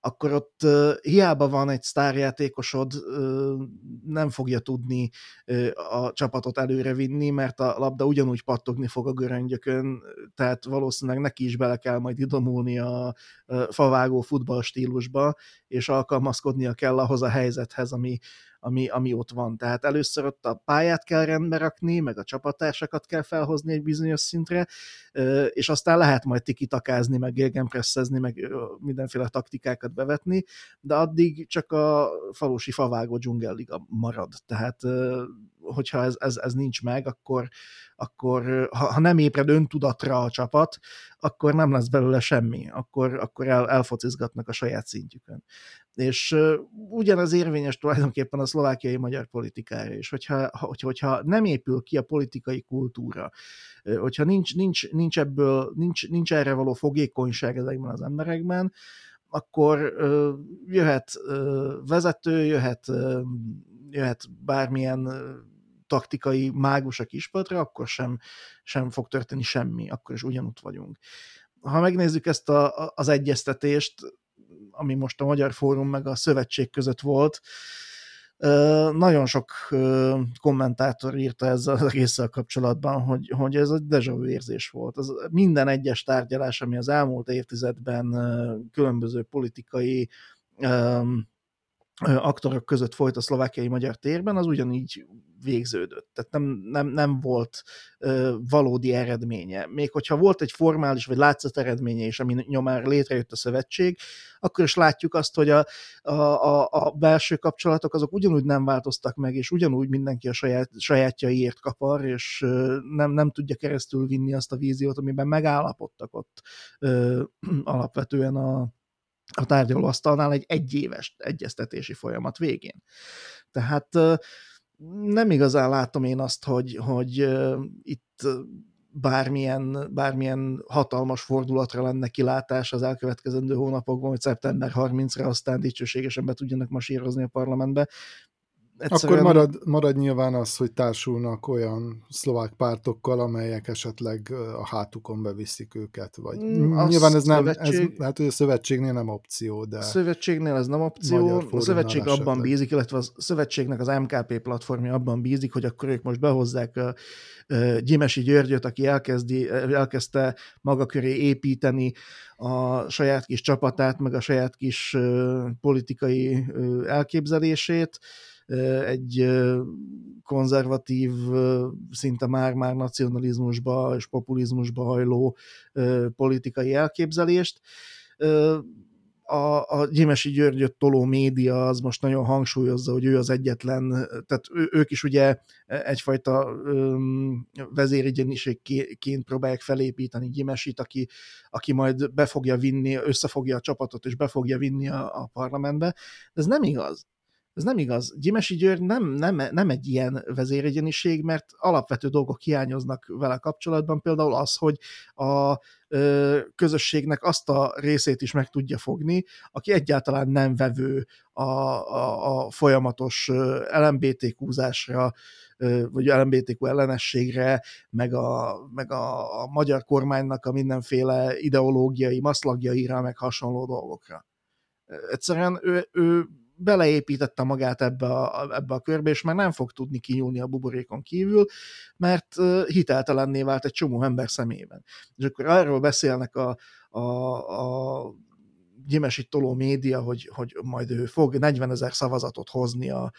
B: akkor ott hiába van egy sztárjátékosod, nem fogja tudni a csapatot előrevinni, mert a labda ugyanúgy pattogni fog a göröngyökön, tehát valószínűleg neki is bele kell majd idomulni a favágó futball stílusba, és alkalmazkodnia kell ahhoz a helyzethez, ami, ami, ami ott van. Tehát először ott a pályát kell rendbe rakni, meg a csapattársakat kell felhozni egy bizonyos szintre, és aztán lehet majd tikitakázni, meg gegenpresszezni, meg mindenféle taktikákat bevetni, de addig csak a falusi favágó dzsungelliga marad. Tehát hogyha ez, ez, ez nincs meg, akkor, akkor ha, ha nem ébred öntudatra a csapat, akkor nem lesz belőle semmi, akkor, akkor el, elfocizgatnak a saját szintjükön. És ugyanaz érvényes tulajdonképpen a szlovákiai magyar politikára is, hogyha, hogy, hogyha nem épül ki a politikai kultúra, hogyha nincs, nincs, nincs ebből, nincs, nincs erre való fogékonyság ezekben az emberekben, akkor jöhet vezető, jöhet, jöhet bármilyen taktikai mágus a kispadra, akkor sem, sem fog történni semmi, akkor is ugyanútt vagyunk. Ha megnézzük ezt a, az egyeztetést, ami most a Magyar Fórum meg a Szövetség között volt, nagyon sok kommentátor írta ezzel az egésszel kapcsolatban, hogy, hogy ez egy deja vu érzés volt. Az minden egyes tárgyalás, ami az elmúlt évtizedben különböző politikai aktorok között folyt a szlovákiai magyar térben, az ugyanígy végződött. Tehát nem, nem, nem volt ö, valódi eredménye. Még hogyha volt egy formális vagy látszat eredménye is, ami nyomán létrejött a szövetség, akkor is látjuk azt, hogy a, a, a, a belső kapcsolatok azok ugyanúgy nem változtak meg, és ugyanúgy mindenki a saját, sajátjaiért kapar, és ö, nem, nem tudja keresztül vinni azt a víziót, amiben megállapodtak ott ö, alapvetően a, a tárgyalóasztalnál egy egyéves egyeztetési folyamat végén. Tehát nem igazán látom én azt, hogy, hogy itt bármilyen, bármilyen hatalmas fordulatra lenne kilátás az elkövetkezendő hónapokban, hogy szeptember 30-ra aztán dicsőségesen be tudjanak masírozni a parlamentbe.
A: Egyszerűen... Akkor marad, marad nyilván az, hogy társulnak olyan szlovák pártokkal, amelyek esetleg a hátukon beviszik őket, vagy mm, nyilván ez nem, szövetség... ez, hát hogy a szövetségnél nem opció, de... A
B: szövetségnél ez nem opció, a szövetség abban esetleg. bízik, illetve a szövetségnek az MKP platformja abban bízik, hogy akkor ők most behozzák a, a Gyimesi Györgyöt, aki elkezdi, elkezdte maga köré építeni a saját kis csapatát, meg a saját kis politikai elképzelését, egy konzervatív, szinte már-már nacionalizmusba és populizmusba hajló politikai elképzelést. A, a Gyimesi Györgyöt toló média az most nagyon hangsúlyozza, hogy ő az egyetlen, tehát ő, ők is ugye egyfajta vezérigyenyiségként próbálják felépíteni Gyimesit, aki, aki majd be fogja vinni, összefogja a csapatot és be fogja vinni a, a parlamentbe. De ez nem igaz ez nem igaz. Gyimesi György nem, nem, nem egy ilyen vezéregyeniség, mert alapvető dolgok hiányoznak vele kapcsolatban, például az, hogy a ö, közösségnek azt a részét is meg tudja fogni, aki egyáltalán nem vevő a, a, a folyamatos LMBTQ-zásra, vagy LMBTQ ellenességre, meg a, meg a, magyar kormánynak a mindenféle ideológiai maszlagjaira, meg hasonló dolgokra. Egyszerűen ő, ő beleépítette magát ebbe a, ebbe a körbe, és már nem fog tudni kinyúlni a buborékon kívül, mert hiteltelenné vált egy csomó ember szemében. És akkor arról beszélnek a, a, a gyimesi toló média, hogy, hogy majd ő fog 40 ezer szavazatot hozni a,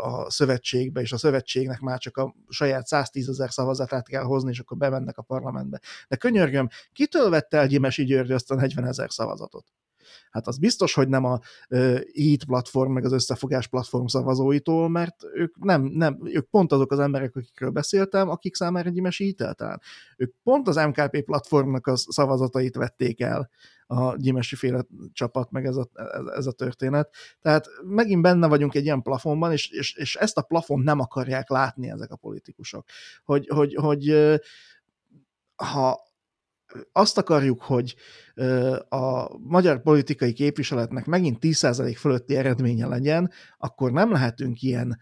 B: a szövetségbe, és a szövetségnek már csak a saját 110 ezer szavazatát kell hozni, és akkor bemennek a parlamentbe. De könyörgöm, kitől vette el Gyimesi György azt a 40 ezer szavazatot? Hát az biztos, hogy nem a HIT platform, meg az összefogás platform szavazóitól, mert ők nem, nem, ők pont azok az emberek, akikről beszéltem, akik számára Gyimes hiteltelen. Ők pont az MKP platformnak a szavazatait vették el a gyimesi féle csapat, meg ez a, ez, a történet. Tehát megint benne vagyunk egy ilyen plafonban, és, és, és ezt a plafon nem akarják látni ezek a politikusok. Hogy, hogy, hogy ha azt akarjuk, hogy a magyar politikai képviseletnek megint 10% fölötti eredménye legyen, akkor nem lehetünk ilyen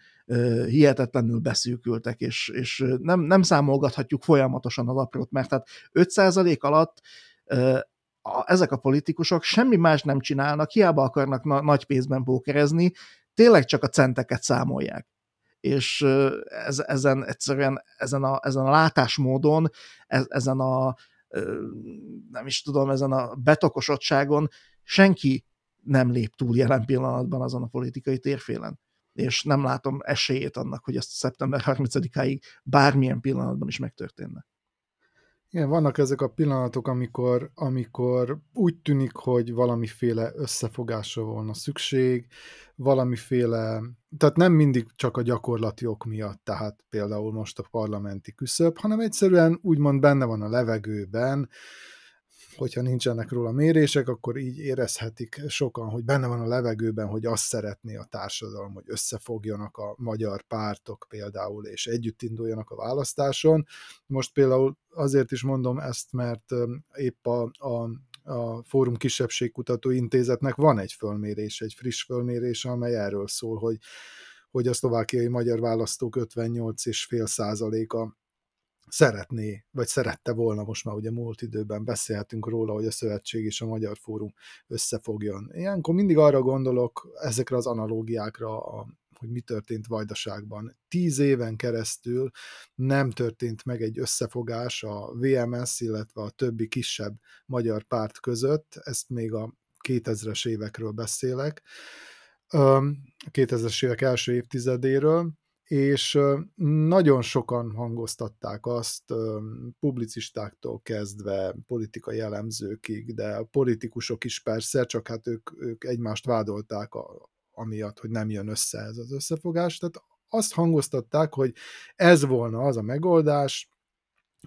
B: hihetetlenül beszűkültek, és, és nem, nem számolgathatjuk folyamatosan az aprót, mert hát 5% alatt ezek a politikusok semmi más nem csinálnak, hiába akarnak na, nagy pénzben pókerezni, tényleg csak a centeket számolják. És ez, ezen egyszerűen ezen a, ezen a látásmódon, ez, ezen a, nem is tudom, ezen a betokosottságon senki nem lép túl jelen pillanatban azon a politikai térfélen. És nem látom esélyét annak, hogy ezt szeptember 30-áig bármilyen pillanatban is megtörténne.
A: Igen, vannak ezek a pillanatok, amikor, amikor úgy tűnik, hogy valamiféle összefogásra volna szükség, valamiféle, tehát nem mindig csak a gyakorlati ok miatt, tehát például most a parlamenti küszöb, hanem egyszerűen úgymond benne van a levegőben, hogyha nincsenek róla mérések, akkor így érezhetik sokan, hogy benne van a levegőben, hogy azt szeretné a társadalom, hogy összefogjanak a magyar pártok például, és együtt induljanak a választáson. Most például azért is mondom ezt, mert épp a, a a Fórum Kisebbségkutató Intézetnek van egy fölmérés, egy friss fölmérés, amely erről szól, hogy, hogy a szlovákiai magyar választók 58,5 százaléka szeretné, vagy szerette volna, most már ugye múlt időben beszélhetünk róla, hogy a Szövetség és a Magyar Fórum összefogjon. Ilyenkor mindig arra gondolok, ezekre az analógiákra, a, hogy mi történt Vajdaságban. Tíz éven keresztül nem történt meg egy összefogás a VMS, illetve a többi kisebb magyar párt között, ezt még a 2000-es évekről beszélek, a 2000-es évek első évtizedéről, és nagyon sokan hangoztatták azt, publicistáktól kezdve, politikai elemzőkig, de a politikusok is persze, csak hát ők, ők egymást vádolták a, amiatt, hogy nem jön össze ez az összefogás. Tehát azt hangoztatták, hogy ez volna az a megoldás,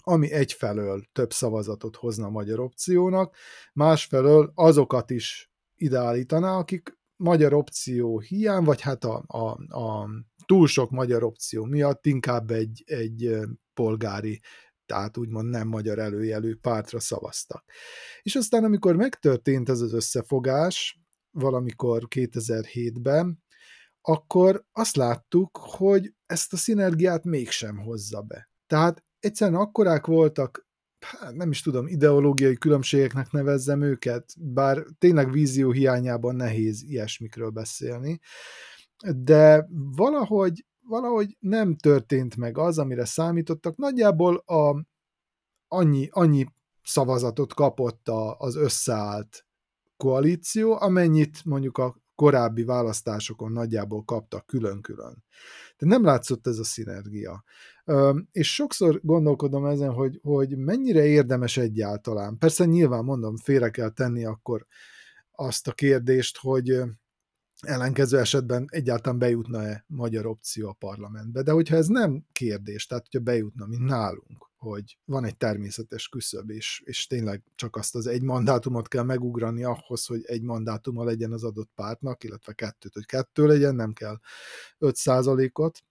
A: ami egyfelől több szavazatot hozna a magyar opciónak, másfelől azokat is ideállítaná, akik magyar opció hiány, vagy hát a, a, a túl sok magyar opció miatt inkább egy, egy polgári, tehát úgymond nem magyar előjelű pártra szavaztak. És aztán, amikor megtörtént ez az összefogás, valamikor 2007-ben, akkor azt láttuk, hogy ezt a szinergiát mégsem hozza be. Tehát egyszerűen akkorák voltak, hát nem is tudom, ideológiai különbségeknek nevezzem őket, bár tényleg vízió hiányában nehéz ilyesmikről beszélni, de valahogy, valahogy nem történt meg az, amire számítottak. Nagyjából a, annyi, annyi szavazatot kapott a, az összeállt koalíció, amennyit mondjuk a korábbi választásokon nagyjából kaptak külön-külön. De nem látszott ez a szinergia. És sokszor gondolkodom ezen, hogy, hogy mennyire érdemes egyáltalán. Persze nyilván mondom, félre kell tenni akkor azt a kérdést, hogy ellenkező esetben egyáltalán bejutna-e magyar opció a parlamentbe. De hogyha ez nem kérdés, tehát hogyha bejutna, mint nálunk, hogy van egy természetes küszöb, és, és tényleg csak azt az egy mandátumot kell megugrani ahhoz, hogy egy mandátuma legyen az adott pártnak, illetve kettőt, hogy kettő legyen, nem kell 5 ot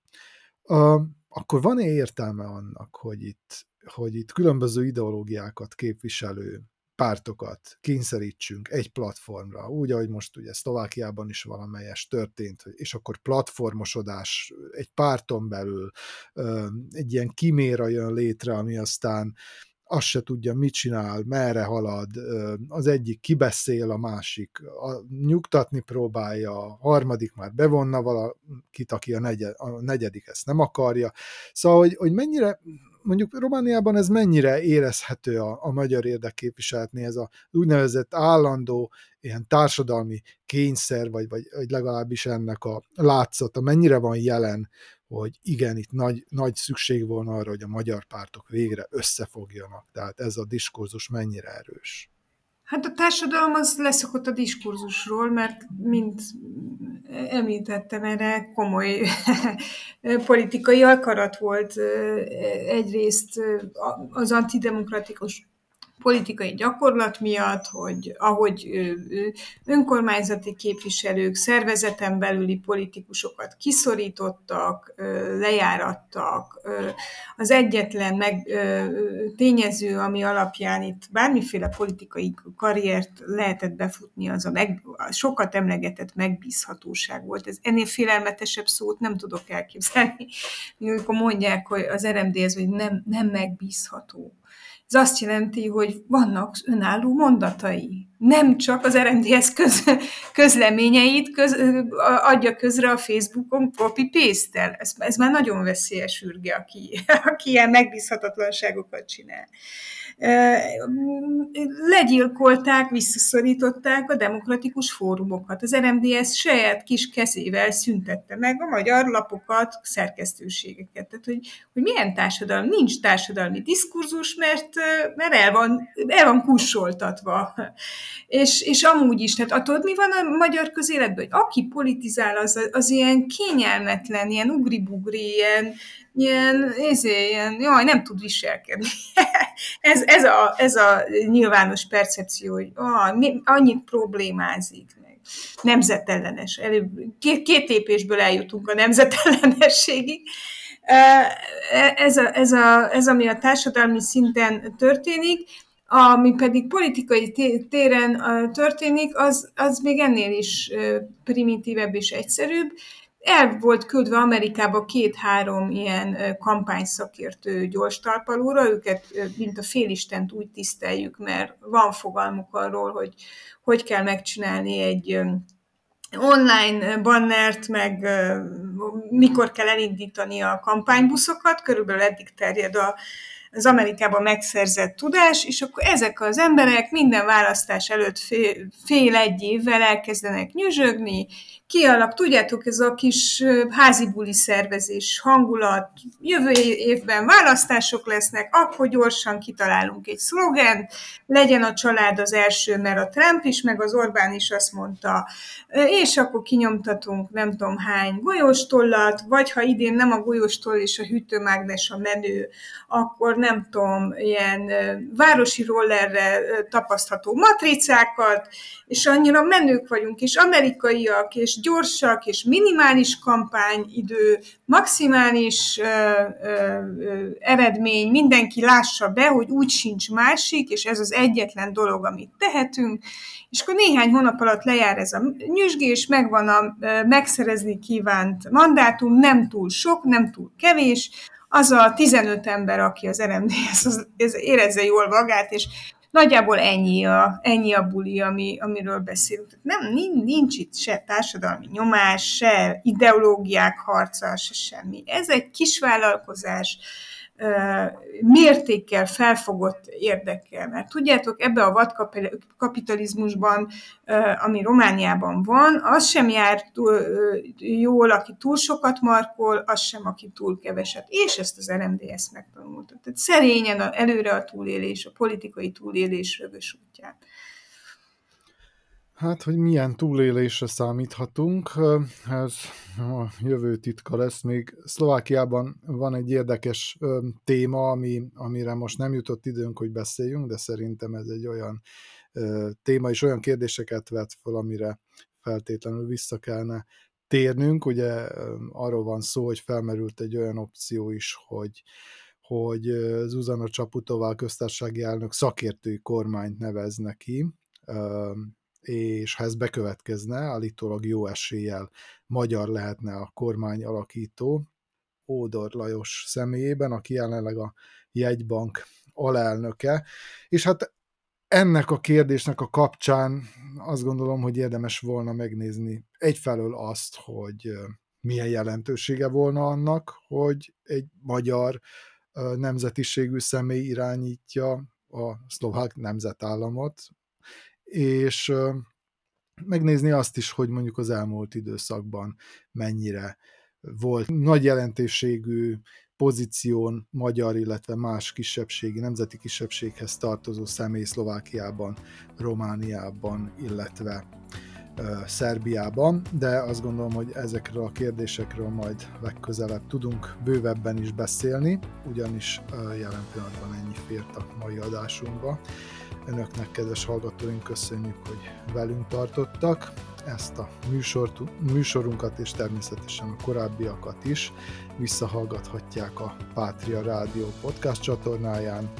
A: uh, akkor van-e értelme annak, hogy itt, hogy itt különböző ideológiákat képviselő pártokat kényszerítsünk egy platformra, úgy, ahogy most ugye Szlovákiában is valamelyes történt, és akkor platformosodás egy párton belül, egy ilyen kiméra jön létre, ami aztán azt se tudja, mit csinál, merre halad, az egyik kibeszél, a másik a, nyugtatni próbálja, a harmadik már bevonna valakit, aki a, negyed, a negyedik ezt nem akarja. Szóval, hogy, hogy mennyire mondjuk Romániában ez mennyire érezhető a, a magyar érdekképviseletnél, ez a úgynevezett állandó ilyen társadalmi kényszer, vagy, vagy, vagy legalábbis ennek a látszata, mennyire van jelen, hogy igen, itt nagy, nagy szükség volna arra, hogy a magyar pártok végre összefogjanak. Tehát ez a diskurzus mennyire erős.
C: Hát a társadalom az leszokott a diskurzusról, mert mint említettem, erre komoly politikai akarat volt egyrészt az antidemokratikus politikai gyakorlat miatt, hogy ahogy önkormányzati képviselők, szervezeten belüli politikusokat kiszorítottak, lejárattak. Az egyetlen meg, tényező, ami alapján itt bármiféle politikai karriert lehetett befutni, az a, meg, a sokat emlegetett megbízhatóság volt. Ez ennél félelmetesebb szót nem tudok elképzelni, amikor mondják, hogy az RMD ez, hogy nem, nem megbízható. Ez azt jelenti, hogy vannak önálló mondatai. Nem csak az RMDS köz, közleményeit köz, adja közre a Facebookon copy-paste-tel. Ez, ez már nagyon veszélyes ürge, aki, aki ilyen megbízhatatlanságokat csinál legyilkolták, visszaszorították a demokratikus fórumokat. Az RMDS saját kis kezével szüntette meg a magyar lapokat, szerkesztőségeket. Tehát, hogy, hogy milyen társadalom? Nincs társadalmi diskurzus, mert, mert el, van, el van kussoltatva. És, és amúgy is, tehát attól mi van a magyar közéletben, hogy aki politizál, az, az ilyen kényelmetlen, ilyen ugri-bugri, ilyen, ilyen, ezé, ilyen, jaj, nem tud viselkedni. ez, ez, a, ez a nyilvános percepció, hogy ah, annyit problémázik meg. Nemzetellenes. Előbb, két, két lépésből eljutunk a nemzetellenességig. Ez, a, ez, a, ez, ami a társadalmi szinten történik, ami pedig politikai téren történik, az, az még ennél is primitívebb és egyszerűbb, el volt küldve Amerikába két-három ilyen kampányszakértő gyors talpalóra, őket mint a félistent úgy tiszteljük, mert van fogalmuk arról, hogy hogy kell megcsinálni egy online bannert, meg mikor kell elindítani a kampánybuszokat, körülbelül eddig terjed a, az Amerikában megszerzett tudás, és akkor ezek az emberek minden választás előtt fél, fél egy évvel elkezdenek nyüzsögni, kialak, tudjátok, ez a kis házi buli szervezés, hangulat, jövő évben választások lesznek, akkor gyorsan kitalálunk egy szlogent, legyen a család az első, mert a Trump is, meg az Orbán is azt mondta, és akkor kinyomtatunk nem tudom hány golyóstollat, vagy ha idén nem a golyóstoll és a hűtőmágnes a menő, akkor nem tudom, ilyen városi rollerre tapasztható matricákat, és annyira menők vagyunk, és amerikaiak, és gyorsak, és minimális kampányidő, maximális ö, ö, ö, eredmény, mindenki lássa be, hogy úgy sincs másik, és ez az egyetlen dolog, amit tehetünk, és akkor néhány hónap alatt lejár ez a nyüzsgés, megvan a megszerezni kívánt mandátum, nem túl sok, nem túl kevés, az a 15 ember, aki az RMDS, az érezze jól magát, és nagyjából ennyi a, ennyi a buli, ami, amiről beszélünk. Nem, nincs itt se társadalmi nyomás, se ideológiák harca, se semmi. Ez egy kisvállalkozás, mértékkel felfogott érdekkel. Mert tudjátok, ebbe a vadkapitalizmusban, ami Romániában van, az sem jár túl, jól, aki túl sokat markol, az sem, aki túl keveset. És ezt az RMDS megtanulta. Tehát szerényen előre a túlélés, a politikai túlélés rögös útján.
A: Hát, hogy milyen túlélésre számíthatunk, ez a jövő titka lesz. Még Szlovákiában van egy érdekes téma, ami, amire most nem jutott időnk, hogy beszéljünk, de szerintem ez egy olyan téma, és olyan kérdéseket vet fel, amire feltétlenül vissza kellene térnünk. Ugye arról van szó, hogy felmerült egy olyan opció is, hogy hogy Zuzana Csaputová köztársasági elnök szakértői kormányt nevezne ki, és ha ez bekövetkezne, állítólag jó eséllyel magyar lehetne a kormány alakító, Ódor Lajos személyében, aki jelenleg a jegybank alelnöke, és hát ennek a kérdésnek a kapcsán azt gondolom, hogy érdemes volna megnézni egyfelől azt, hogy milyen jelentősége volna annak, hogy egy magyar nemzetiségű személy irányítja a szlovák nemzetállamot, és megnézni azt is, hogy mondjuk az elmúlt időszakban mennyire volt nagy jelentőségű pozíción magyar, illetve más kisebbségi, nemzeti kisebbséghez tartozó személy Szlovákiában, Romániában, illetve Szerbiában, de azt gondolom, hogy ezekről a kérdésekről majd legközelebb tudunk bővebben is beszélni, ugyanis jelen pillanatban ennyi fért a mai adásunkba. Önöknek, kedves hallgatóink, köszönjük, hogy velünk tartottak. Ezt a műsort, műsorunkat és természetesen a korábbiakat is visszahallgathatják a Pátria Rádió podcast csatornáján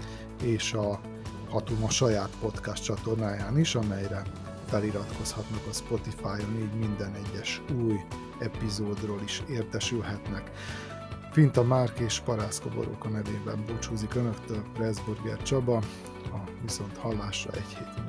A: és a Hatuma saját podcast csatornáján is, amelyre feliratkozhatnak a Spotify-on, így minden egyes új epizódról is értesülhetnek. Finta Márk és Parászka Boróka nevében búcsúzik Önöktől Pressburger Csaba, a viszont hallásra egy hét múlva.